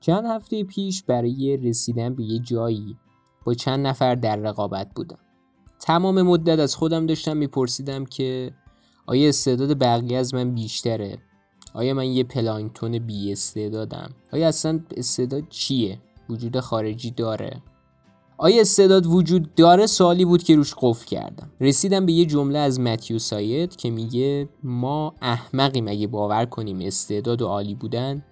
چند هفته پیش برای رسیدن به یه جایی با چند نفر در رقابت بودم. تمام مدت از خودم داشتم میپرسیدم که آیا استعداد بقیه از من بیشتره؟ آیا من یه پلانکتون بی استعدادم؟ آیا اصلا استعداد چیه؟ وجود خارجی داره. آیا استعداد وجود داره؟ سوالی بود که روش قفل کردم. رسیدم به یه جمله از متیو ساید که میگه ما احمقیم اگه باور کنیم استعداد و عالی بودن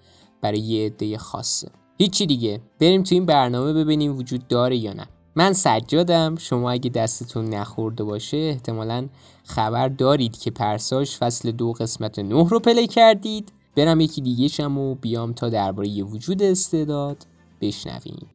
برای یه عده خاصه. هیچی دیگه. بریم تو این برنامه ببینیم وجود داره یا نه. من سجادم. شما اگه دستتون نخورده باشه احتمالا خبر دارید که پرساش فصل دو قسمت نه رو پلی کردید. برم یکی دیگه شم و بیام تا درباره وجود استعداد بشنویم.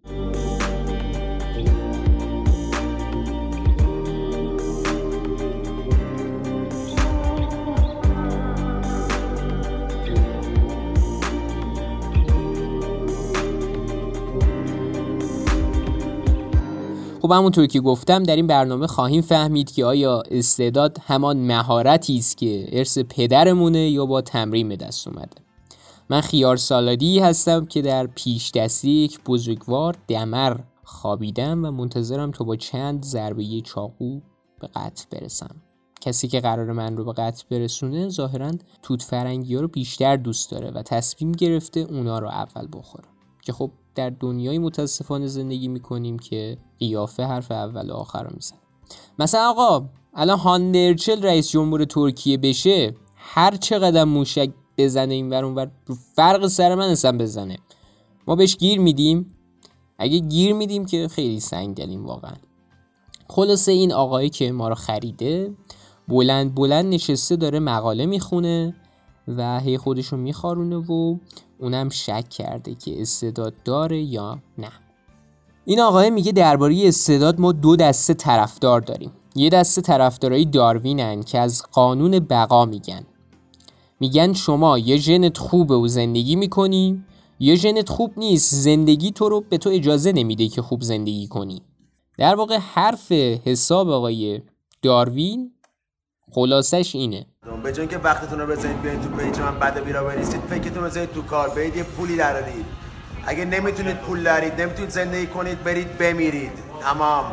خب همونطور که گفتم در این برنامه خواهیم فهمید که آیا استعداد همان مهارتی است که ارث پدرمونه یا با تمرین به دست اومده. من خیار سالادی هستم که در پیش دستی یک بزرگوار دمر خوابیدم و منتظرم تا با چند ضربه چاقو به قطع برسم. کسی که قرار من رو به قطع برسونه ظاهرا توت فرنگی ها رو بیشتر دوست داره و تصمیم گرفته اونا رو اول بخوره. که خب در دنیای متاسفانه زندگی می‌کنیم که قیافه حرف اول و آخر رو میزن مثلا آقا الان هاندرچل رئیس جمهور ترکیه بشه هر چقدر موشک بزنه این ور اونور فرق سر من اصلا بزنه. ما بهش گیر میدیم. اگه گیر میدیم که خیلی سنگدلیم واقعا. خلاصه این آقایی که ما رو خریده بلند بلند نشسته داره مقاله می‌خونه. و هی خودشو میخارونه و اونم شک کرده که استعداد داره یا نه. این آقای میگه درباره استعداد ما دو دسته طرفدار داریم. یه دسته طرفدارای داروینن که از قانون بقا میگن. میگن شما یه ژنت خوبه و زندگی می‌کنی یه ژنت خوب نیست زندگی تو رو به تو اجازه نمیده که خوب زندگی کنی. در واقع حرف حساب آقای داروین خلاصش اینه. به جای که وقتتون رو بزنید بیاین تو پیج من بعد بیرا بنویسید فکرتون بزنید تو کار. برید یه پولی درارید اگه نمی‌تونید پول دارید نمی‌تونید زندگی کنید برید بمیرید. تمام.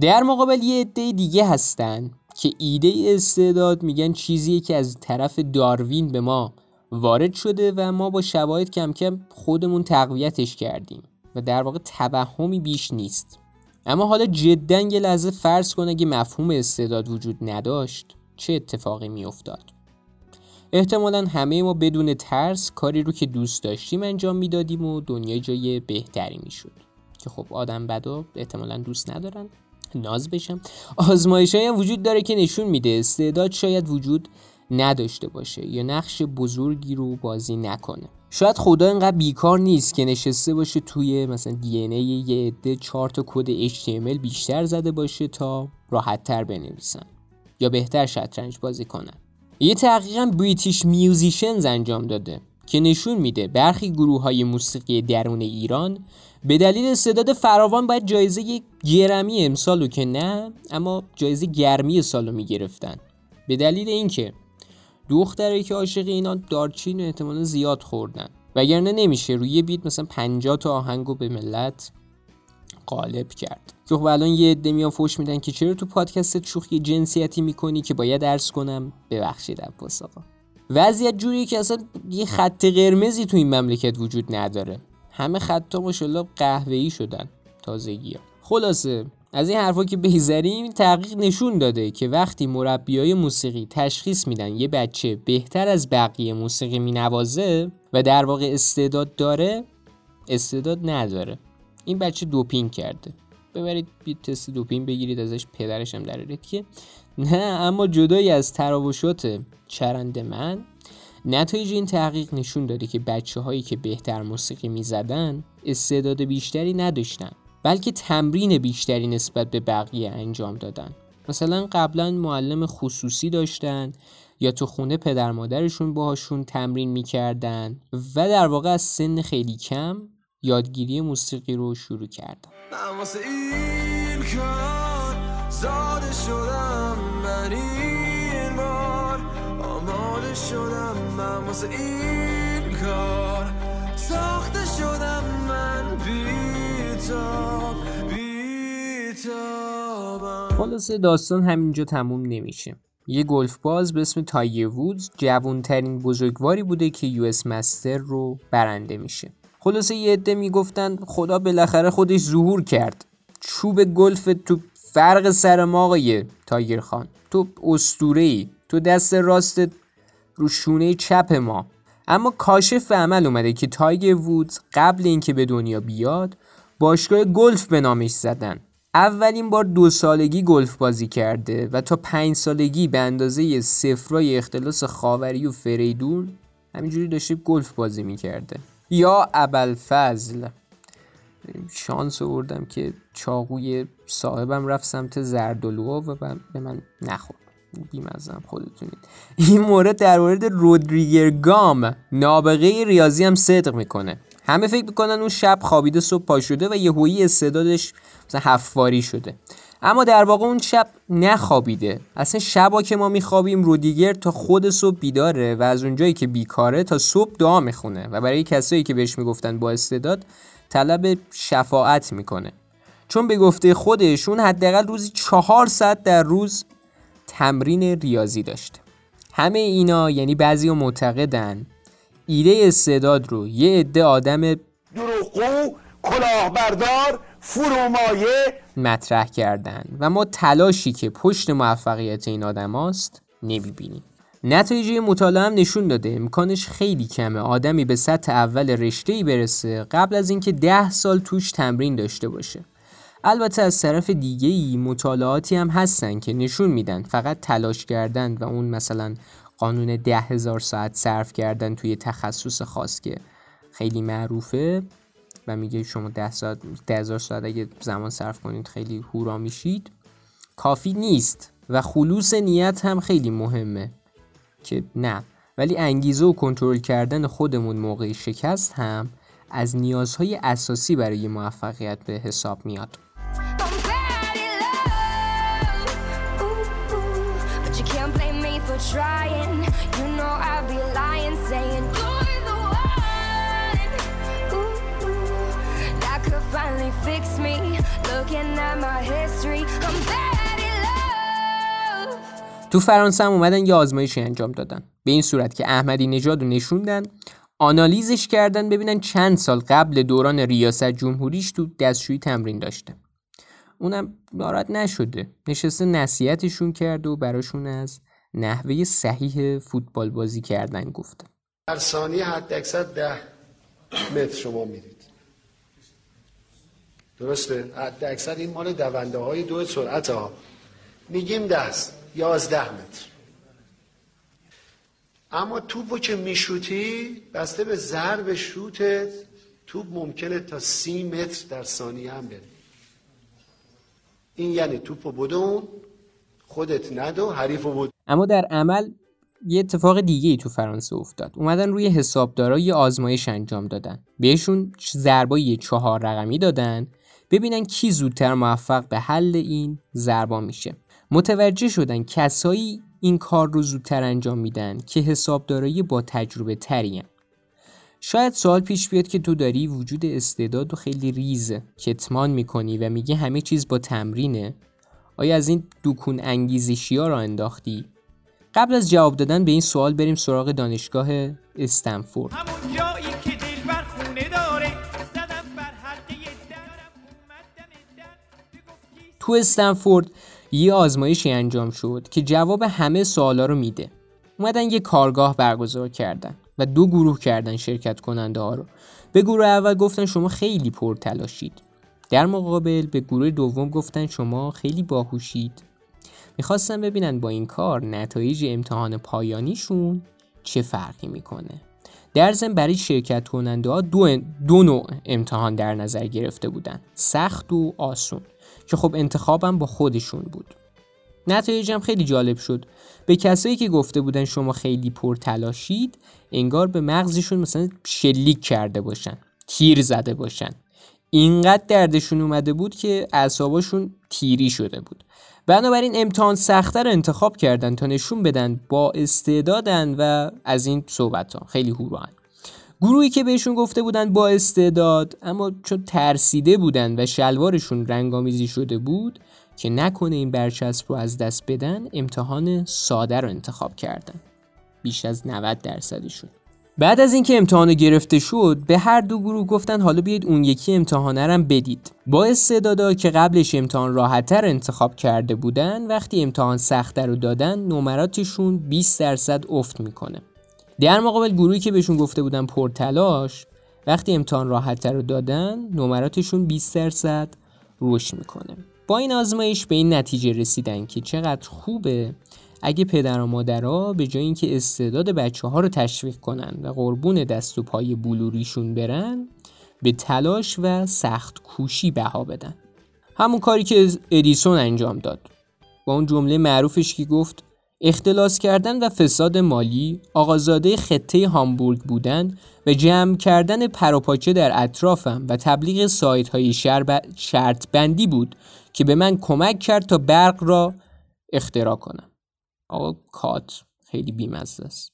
در مقابل یه عده دیگه هستن که ایده استعداد میگن چیزیه که از طرف داروین به ما وارد شده و ما با شواهد کم کم خودمون تقویتش کردیم و در واقع توهمی بیش نیست. اما حالا جدا یه لحظه فرض کن اگه مفهوم استعداد وجود نداشت چه اتفاقی میافتاد؟ احتمالا همه ما بدون ترس کاری رو که دوست داشتیم انجام می‌دادیم و دنیا جای بهتری می‌شد. که خب آدم بدا احتمالا دوست ندارن. ناز بشم. آزمایش هم وجود داره که نشون میده. استعداد شاید وجود نداشته باشه یا نقش بزرگی رو بازی نکنه. شاید خدا اینقدر بیکار نیست که نشسته باشه توی مثلا دی ای یه عده چهار تا کد HTML بیشتر زده باشه تا راحت تر بنویسن. یا بهتر شطرنج بازی کنن. یه تحقیقا بریتیش میوزیشنز انجام داده که نشون میده برخی گروه های موسیقی درون ایران به دلیل استعداد فراوان باید جایزه گرمی امسالو که نه اما جایزه گرمی سالو می‌گرفتن. به دلیل اینکه دخترایی که عاشق اینا دارچین احتمالا زیاد خوردن. وگرنه نمیشه روی بیت مثلا 50 تا آهنگو به ملت غالب کرد. که خب الان یه عده میان فوش میدن که چرا تو پادکست شوخی جنسیتی می‌کنی که باید درس کنم؟ ببخشید عباس آقا. وضعیت جوریه که اصلا یه خط قرمزی تو این مملکت وجود نداره. همه خطا ماشاءالله قهوه‌ای شدن تازگی ها. خلاصه از این حرفا که بگذریم تحقیق نشون داده که وقتی مربیای موسیقی تشخیص میدن یه بچه بهتر از بقیه موسیقی مینوازه و در واقع استعداد داره استعداد نداره. این بچه دوپینگ کرده. ببرید بی تست دوپینگ بگیرید ازش پدرش هم درارید که نه اما جدایی از تراوشات چرند من نتایج این تحقیق نشون داده که بچه هایی که بهتر موسیقی می‌زدن استعداد بیشتری نداشتن بلکه تمرین بیشتری نسبت به بقیه انجام دادن. مثلا قبلا معلم خصوصی داشتن یا تو خونه پدر مادرشون باهاشون تمرین می‌کردن و در واقع از سن خیلی کم یادگیری موسیقی رو شروع کردم. من این کار زاده شدم من این بار. آماده شدم من واسه این کار. ساخته شدم من بیتاب بیتابم. خلاصه داستان همینجا تموم نمیشه. یه گلف باز به اسم تایگر وودز جوانترین بزرگواری بوده که یو اس مستر رو برنده میشه. خلاصه یه عده می‌گفتن خدا بالاخره خودش ظهور کرد. چوب گلف تو فرق سر ما آقای تایگر خان. تو اسطوره ای تو دست راست رو شونه چپ ما. اما کاشف به عمل اومده که تایگر وودز قبل اینکه به دنیا بیاد باشگاه گلف به نامش زدن. اولین بار دو سالگی گلف بازی کرده و تا پنج سالگی به اندازه صفرهای اختلاس خاوری و فریدون همینجوری داشته گلف بازی می‌کرده. یا ابلفضل شانس آوردم که چاقوی صاحبم رفت سمت زردالوها و به من نخورد. بیمزم خودتونید. این مورد در مورد رودریگر گام نابغه ریاضی هم صدق می‌کنه. همه فکر می‌کنن اون شب خوابیده صبح پا شده و یهویی استعدادش مثلا حفاری شده. اما در واقع اون شب نخوابیده. اصلا شبا که ما میخوابیم رودیگر تا خود صبح بیداره و از اونجایی که بیکاره تا صبح دعا می‌خونه و برای کسایی که بهش می‌گفتن با استعداد طلب شفاعت می‌کنه. چون به گفته خودشون حداقل روزی چهار ساعت در روز تمرین ریاضی داشته همه اینا یعنی بعضی معتقدن ایده استعداد رو یه عده آدم دروغگو کلاهبردار فرومایه مطرح کردن و ما تلاشی که پشت موفقیت این آدم هاست نمی‌بینیم. نتایج مطالعه هم نشون داده امکانش خیلی کمه آدمی به سطح اول رشته ای برسه قبل از اینکه ده سال توش تمرین داشته باشه. البته از طرف دیگه ای مطالعاتی هم هستن که نشون میدن فقط تلاش کردن و اون مثلا قانون ده هزار ساعت صرف کردن توی تخصص خاص که خیلی معروفه. و میگه شما ده ساعت ده هزار ساعت اگه زمان صرف کنید خیلی هورا میشید. کافی نیست و خلوص نیت هم خیلی مهمه که نه. ولی انگیزه و کنترل کردن خودمون موقع شکست هم از نیازهای اساسی برای موفقیت به حساب میاد. تو فرانسه هم اومدن یه آزمایشی انجام دادن. به این صورت که احمدی نژاد رو نشوندن آنالیزش کردن ببینن چند سال قبل دوران ریاست جمهوریش تو دستشویی تمرین داشته. اونم ناراحت نشده. نشسته نصیحتشون کرد و براشون از نحوه صحیح فوتبال بازی کردن گفته. در ثانیه حد اکثر ده متر شما میرید درسته؟ اکثر این مال دونده های دو سرعت ها. میگیم دست یازده متر. اما توپو که میشوتی بسته به ضرب شوتت توپ ممکنه تا سی متر در ثانیه هم بره این یعنی توپو بدون خودت ندو حریفو بود اما در عمل یه اتفاق دیگه ای تو فرانسه افتاد. اومدن روی حسابدارا یه آزمایش انجام دادن. بهشون ضربای چهار رقمی دادن. ببینن کی زودتر موفق به حل این ضربا میشه. متوجه شدن کسایی این کار رو زودتر انجام میدن که حسابدارایی با تجربه ترین. شاید سوال پیش بیاد که تو داری وجود استعداد و خیلی ریز کتمان می‌کنی و میگه همه چیز با تمرینه؟ آیا از این دوکون انگیزشی ها را انداختی؟ قبل از جواب دادن به این سوال بریم سراغ دانشگاه استنفورد. تو استنفورد یه آزمایشی انجام شد که جواب همه سوالا رو میده. اومدن یه کارگاه برگزار کردن و دو گروه کردن شرکت کننده ها رو. به گروه اول گفتن شما خیلی پر تلاشید در مقابل به گروه دوم گفتن شما خیلی باهوشید. می‌خواستن ببینن با این کار نتایج امتحان پایانیشون چه فرقی می‌کنه. در ضمن برای شرکت کننده ها دو, دو نوع امتحان در نظر گرفته بودن. سخت و آسون. که خب انتخابم با خودشون بود. نتایجم خیلی جالب شد. به کسایی که گفته بودن شما خیلی پر تلاشید انگار به مغزشون مثلا شلیک کرده باشن تیر زده باشن. اینقدر دردشون اومده بود که اعصاباشون تیری شده بود. بنابراین امتحان سختتر رو انتخاب کردن تا نشون بدن با استعدادن و از این صحبت ها خیلی هوروان گروهی که بهشون گفته بودن با استعداد اما چون ترسیده بودن و شلوارشون رنگامیزی شده بود که نکنه این برچسب رو از دست بدن امتحان ساده رو انتخاب کردن. بیش از 90 درصدشون بعد از اینکه امتحان گرفته شد به هر دو گروه گفتن حالا بیاید اون یکی امتحانه رم بدید. با استعدادا که قبلش امتحان راحتتر انتخاب کرده بودن وقتی امتحان سختتر رو دادن نمراتشون 20 درصد افت می‌کنه. در مقابل گروهی که بهشون گفته بودن پرتلاش وقتی امتحان راحتتر رو دادن نمراتشون 20 درصد رشد می‌کنه. با این آزمایش به این نتیجه رسیدن که چقدر خوبه اگه پدر و مادرها به جای اینکه استعداد بچه ها رو تشویق کنن و قربون دست و پای بلوریشون برن به تلاش و سخت کوشی بها بدن. همون کاری که ادیسون انجام داد. با اون جمله معروفش که گفت اختلاس کردن و فساد مالی آقازاده خطه هامبورگ بودن و جمع کردن پروپاچه در اطرافم و تبلیغ سایت های شرط بندی بود که به من کمک کرد تا برق را اختراع کنم. آقا کات خیلی بیمزه است.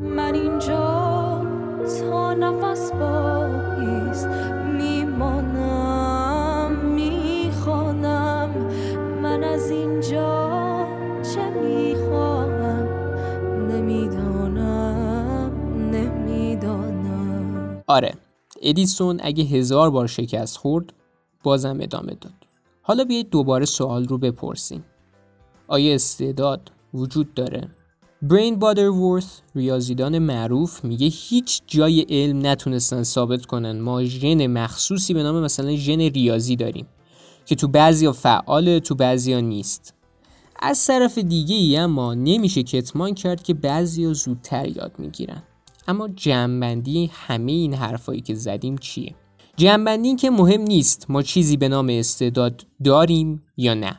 من اینجا تا نفس بایست میمانم می‌خوانم. من از اینجا چه می‌خواهم؟ نمی‌دانم نمی‌دانم. آره ادیسون اگه هزار بار شکست خورد بازم ادامه داد. حالا بیایید دوباره سوال رو بپرسیم. آیا استعداد وجود داره؟ برین بادرورث ریاضیدان معروف میگه هیچ جای علم نتونستن ثابت کنن. ما ژن مخصوصی به نام مثلا ژن ریاضی داریم که تو بعضیا فعاله تو بعضیا نیست. از طرف دیگه ای اما نمیشه کتمان کرد که بعضیا زودتر یاد می‌گیرن. اما جمعبندی همه این حرفایی که زدیم چیه؟ جمعبندی که مهم نیست ما چیزی به نام استعداد داریم یا نه.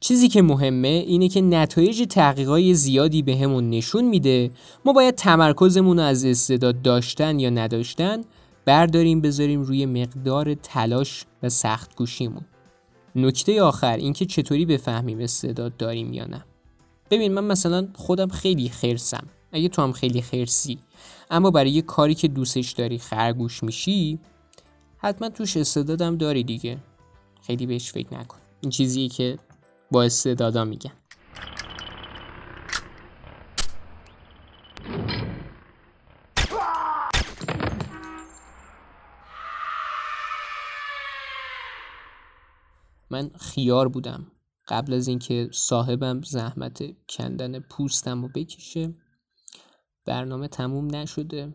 چیزی که مهمه اینه که نتایج تحقیقای زیادی به همون نشون میده. ما باید تمرکزمون از استعداد داشتن یا نداشتن برداریم بذاریم روی مقدار تلاش و سخت گوشیمون. نکته آخر اینکه چطوری بفهمیم استعداد داریم یا نه. ببین من مثلا خودم خیلی خرسم. اگه تو هم خیلی خرسی. اما برای یه کاری که دوستش داری خرگوش میشی حتما توش استعدادم داری دیگه. خیلی بهش فکر نکن. این چیزیه که با استعدادا میگن. من خیار بودم. قبل از اینکه صاحبم زحمت کندن پوستم رو بکشه برنامه تموم نشده.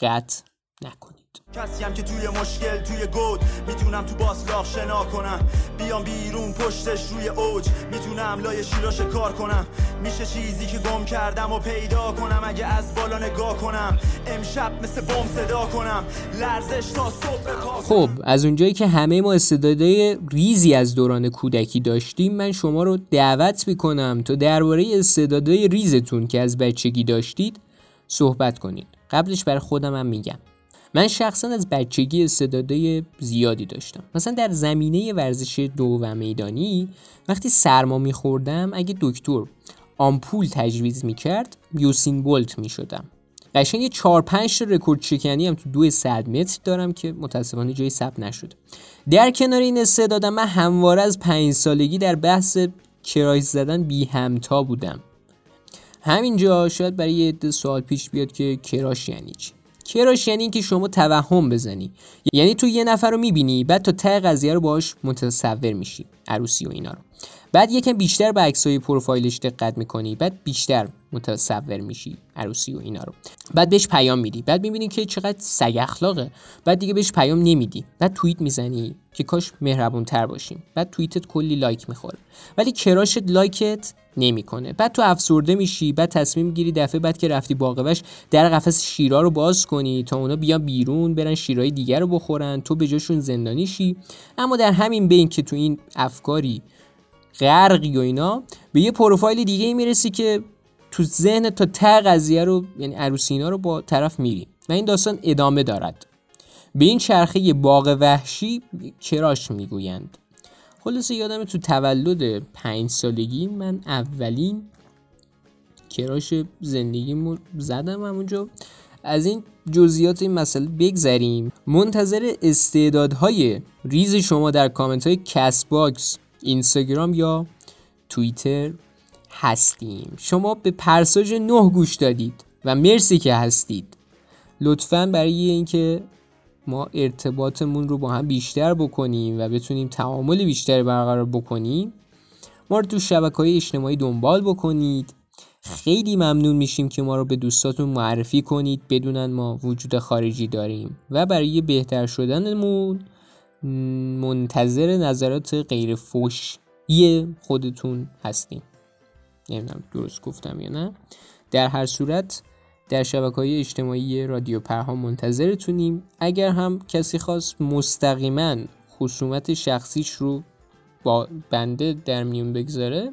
قطع نکنید. کسی هم که توی مشکل توی گود می‌تونم تو باسلاخ شنا کنم. بیام بیرون پشتش روی اوج می‌تونم لای شیراش کار کنم. میشه چیزی که گم کردم و پیدا کنم اگه از بالا نگاه کنم. امشب مثل بم صدا کنم. لرزش تا صبح خب از اونجایی که همه ما استعدادهای ریزی از دوران کودکی داشتیم من شما رو دعوت می‌کنم تا درباره استعدادهای ریزتون که از بچگی داشتید صحبت کنید. قبلش برای خودم هم میگم. من شخصا از بچگی استعدادهای زیادی داشتم. مثلا در زمینه ورزش دو و میدانی وقتی سرما میخوردم اگه دکتر آمپول تجویز می‌کرد یوسین بولت می‌شدم. قشنگ یه 4 5 تا رکورد شکنی هم تو دو صد متر دارم که متاسفانه جایی ثبت نشده در کنار این استعدادم من همواره از پنج سالگی در بحث crush زدن بی همتا بودم. همینجا شاید برای یه سوال پیش بیاد که کراش یعنی چی. کراش یعنی که شما توهم بزنی؟ یعنی تو یه نفر رو می‌بینی بعد تا ته قضیه رو باهاش متصور میشی. عروسی و اینا رو. بعد یکم بیشتر به عکسای پروفایلش دقت می‌کنی بعد بیشتر متصور میشی عروسی و اینا رو. بعد بهش پیام میدی. بعد می‌بینی که چقدر سگ اخلاقه. بعد دیگه بهش پیام نمیدی. بعد توییت می‌زنی که کاش مهربون تر باشیم. بعد توییتت کلی لایک می‌خوره. ولی کراشت لایکت نمی‌کنه. بعد تو افسرده میشی بعد تصمیم گیری دفعه بعد که رفتی باقوش در قفس شیرا رو باز کنی تا اونا بیان بیرون برن شیرای دیگر رو بخورن تو به جاشون زندانی شی اما در همین بین که تو این افکاری غرقی و اینا به یه پروفایل دیگه می‌رسی که تو ذهن تا ته قضیه رو یعنی عروسینا رو با طرف میری و این داستان ادامه دارد. به این چرخه باغ وحشی crush می‌گویند. خلاصه یادمه تو تولد پنج سالگی من اولین crush زندگیمو زدم همونجا. از این جزئیات این مسئله بگذریم. منتظر استعدادهای ریز شما در کامنت های Castbox اینستاگرام یا توییتر هستیم. شما به پرساژ نه گوش دادید و مرسی که هستید. لطفا برای اینکه ما ارتباطمون رو با هم بیشتر بکنیم و بتونیم تعامل بیشتری برقرار بکنیم ما رو تو شبکه های اجتماعی دنبال بکنید. خیلی ممنون میشیم که ما رو به دوستاتون معرفی کنید. بدونن ما وجود خارجی داریم. و برای بهتر شدنمون منتظر نظرات غیر فوشی خودتون هستیم. نمی‌دونم درست گفتم یا نه. در هر صورت در شبکه های اجتماعی رادیو پرها منتظرتونیم. اگر هم کسی خواست مستقیما خصومت شخصیش رو با بنده در میون بگذاره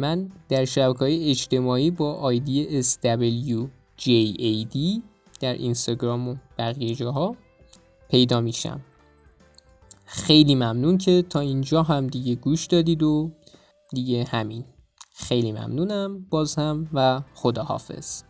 من در شبکه های اجتماعی با آیدی SWJAD در اینستاگرام و بقیه جاها پیدا میشم. خیلی ممنون که تا اینجا هم دیگه گوش دادید و دیگه همین. خیلی ممنونم باز هم و خداحافظ.